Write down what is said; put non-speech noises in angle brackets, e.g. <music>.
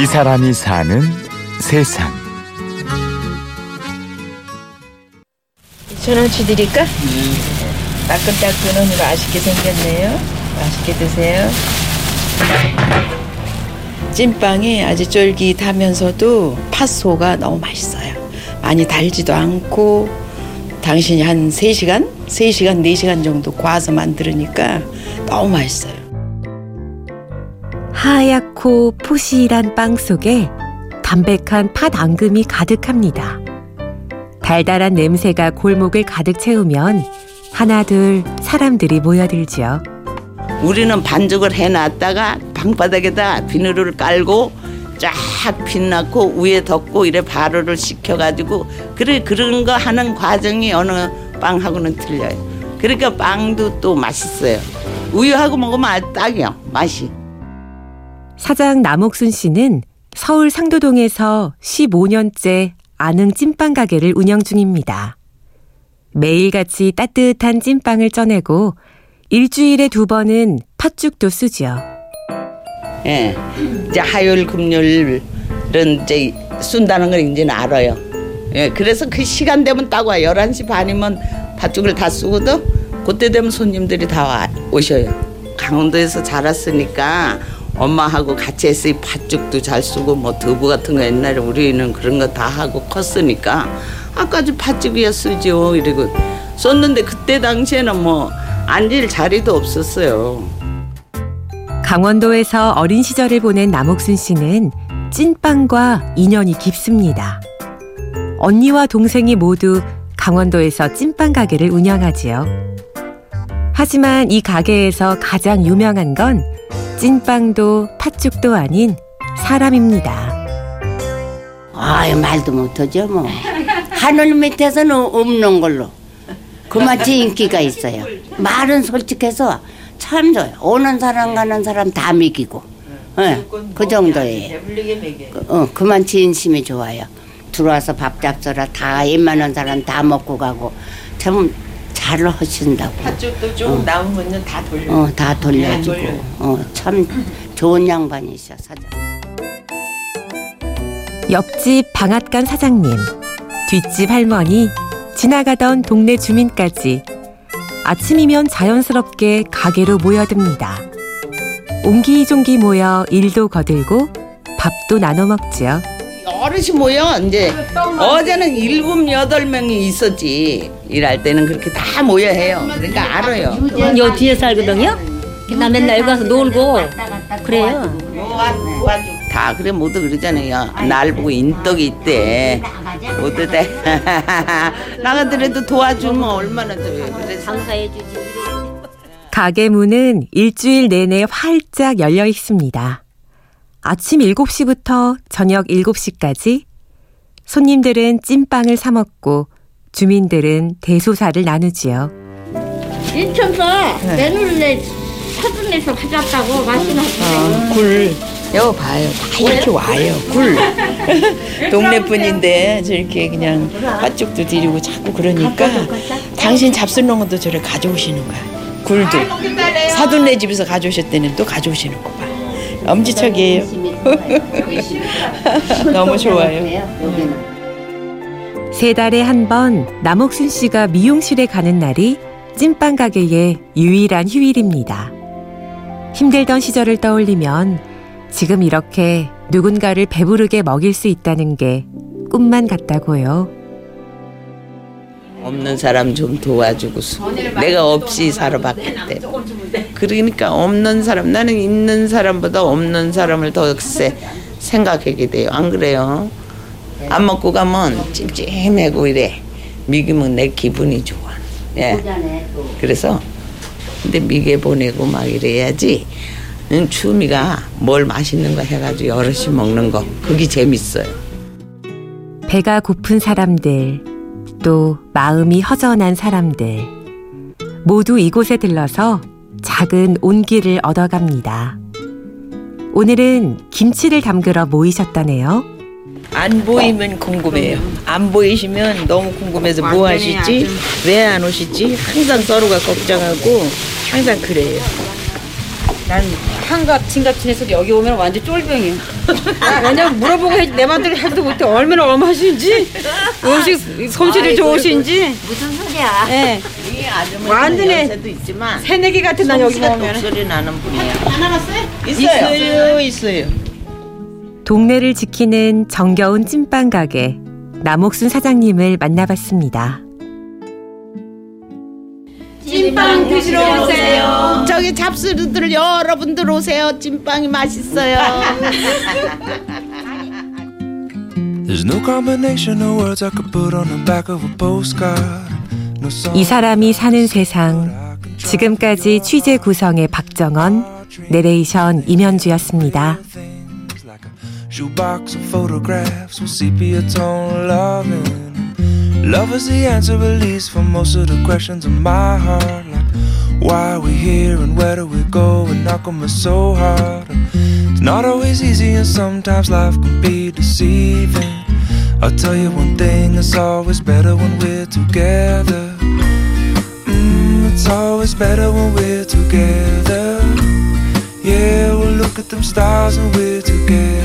이 사람이 사는 세상. 천 원치 드릴까? 따끈따끈하니 맛있게 생겼네요. 맛있게 드세요. 찐빵이 아주 쫄깃하면서도 팥소가 너무 맛있어요. 많이 달지도 않고 당신이 한 3시간? 3시간, 4시간 정도 구워서 만들으니까 너무 맛있어요. 하얗고 포실한 빵 속에 담백한 팥 앙금이 가득합니다. 달달한 냄새가 골목을 가득 채우면 하나둘 사람들이 모여들지요. 우리는 반죽을 해놨다가 방바닥에다 비누를 깔고 쫙 빛났고 위에 덮고 이래 발효를 시켜가지고 그래 그런 거 하는 과정이 어느 빵하고는 틀려요. 그러니까 빵도 또 맛있어요. 우유하고 먹으면 아주 딱이요 맛이. 사장 남옥순 씨는 서울 상도동에서 15년째 아능 찐빵 가게를 운영 중입니다. 매일같이 따뜻한 찐빵을 쪄내고 일주일에 두 번은 팥죽도 쓰지요. 예. 이제 화요일 금요일은 이제 쏜다는 걸 이제는 알아요. 예. 그래서 그 시간 되면 딱 와. 11시 반이면 팥죽을 다 쓰거든. 그때 되면 손님들이 다 와, 오셔요. 강원도에서 자랐으니까 엄마하고 같이 이 팥죽도 잘 쓰고 뭐 두부 같은 거 옛날에 우리는 그런 거 다 하고 컸으니까 아까지 팥죽이야 쓰죠. 이러고 썼는데 그때 당시에는 뭐 앉을 자리도 없었어요. 강원도에서 어린 시절을 보낸 남옥순 씨는 찐빵과 인연이 깊습니다. 언니와 동생이 모두 강원도에서 찐빵 가게를 운영하지요. 하지만 이 가게에서 가장 유명한 건 찐빵도 팥죽도 아닌 사람입니다. 아유 말도 못하죠 뭐. 하늘 밑에서는 없는 걸로. 그만치 인기가 있어요. 말은 솔직해서 참 좋아요. 오는 사람 가는 사람 다 먹이고. 예, 그 정도예요. 그, 어, 그만치 인심이 좋아요. 들어와서 밥 잡숴라. 다 웬만한 사람 다 먹고 가고. 참 잘 하신다고 팥죽도 좀 남으면 다 돌려. 어, 다 돌려주고. 어, 참 좋은 양반이셔 사장 옆집 방앗간 사장님, 뒷집 할머니, 지나가던 동네 주민까지 아침이면 자연스럽게 가게로 모여듭니다. 옹기종기 모여 일도 거들고 밥도 나눠 먹지요. 어르신 모여 이제 어제는 일곱 여덟 명이 있었지. 일할 때는 그렇게 다 모여 해요. 그러니까 알아요. 요 뒤에 살거든요. 나 맨날 여기 가서 놀고. 그래요. 다 그래 모두 그러잖아요. 날 보고 인덕이 있대. 모두 다. <laughs> 나가더라도 도와주면 얼마나 좋아요. 그래서. 장사해주지. 가게 문은 일주일 내내 활짝 열려 있습니다. 아침 7시부터 저녁 7시까지 손님들은 찐빵을 사 먹고 주민들은 대소사를 나누지요. 인천서 메뉴를 사둔에서 가져왔다고 맛있는 어, 굴. 여기 봐요. 다 이렇게 와요. 굴. <laughs> 동네 분인데 저렇게 그냥 팥죽도 드리고 자꾸 그러니까 당신 잡수는 것도 저를 가져오시는 거야. 굴도. 사돈네 집에서 가져오셨더니 또 가져오시는 거 봐. 엄지척이에요. <laughs> 너무 좋아요. 세 달에 한 번 남옥순 씨가 미용실에 가는 날이 찐빵 가게의 유일한 휴일입니다. 힘들던 시절을 떠올리면 지금 이렇게 누군가를 배부르게 먹일 수 있다는 게 꿈만 같다고요. 없는 사람 좀 도와주고 내가 없이 살아봤기 때문에 그러니까 없는 사람 나는 있는 사람보다 없는 사람을 더 글쎄 생각하게 돼요. 안 그래요? 안 먹고 가면 찜찜하고 이래. 미기면 내 기분이 좋아. 예. 그래서 근데 미개 보내고 막 이래야지. 응, 추미가 뭘 맛있는 거 해가지고 여럿이 먹는 거. 그게 재밌어요. 배가 고픈 사람들, 또 마음이 허전한 사람들, 모두 이곳에 들러서 작은 온기를 얻어갑니다. 오늘은 김치를 담그러 모이셨다네요. 안 보이면 궁금해요. 안 보이시면 너무 궁금해서 뭐 하시지? 왜 안 오시지? 항상 서로가 걱정하고 항상 그래요. 난 한갑 진갑진해서도 여기 오면 완전 쫄병이야. 왜냐면 물어보고 해, 내 맘대로 해도 못해 얼마나 엄하신지 음식 솜씨를 좋으신지 무슨 소리야? 예. 이 아주머니 완전히 연세도 있지만 새내기 같은 난 여기 오면 독소리 나는 분이야. 하나 났어요? 있어요. 있어요. 동네를 지키는 정겨운 찐빵 가게 남옥순 사장님을 만나봤습니다. 찐빵 드시러 오세요. 저기 잡수들 여러분들 오세요. 찐빵이 맛있어요. There's no combination of words I could put on the back of a postcard. 이 사람이 사는 세상 지금까지 취재 구성의 박정원 내레이션 임현주였습니다. shoebox of photographs with sepia tone loving. Love is the answer, at least, for most of the questions in my heart. Like, why are we here and where do we go? And how come it's so hard? It's not always easy, and sometimes life can be deceiving. I'll tell you one thing, it's always better when we're together. It's always better when we're together. Yeah, we'll look at them stars and we're together.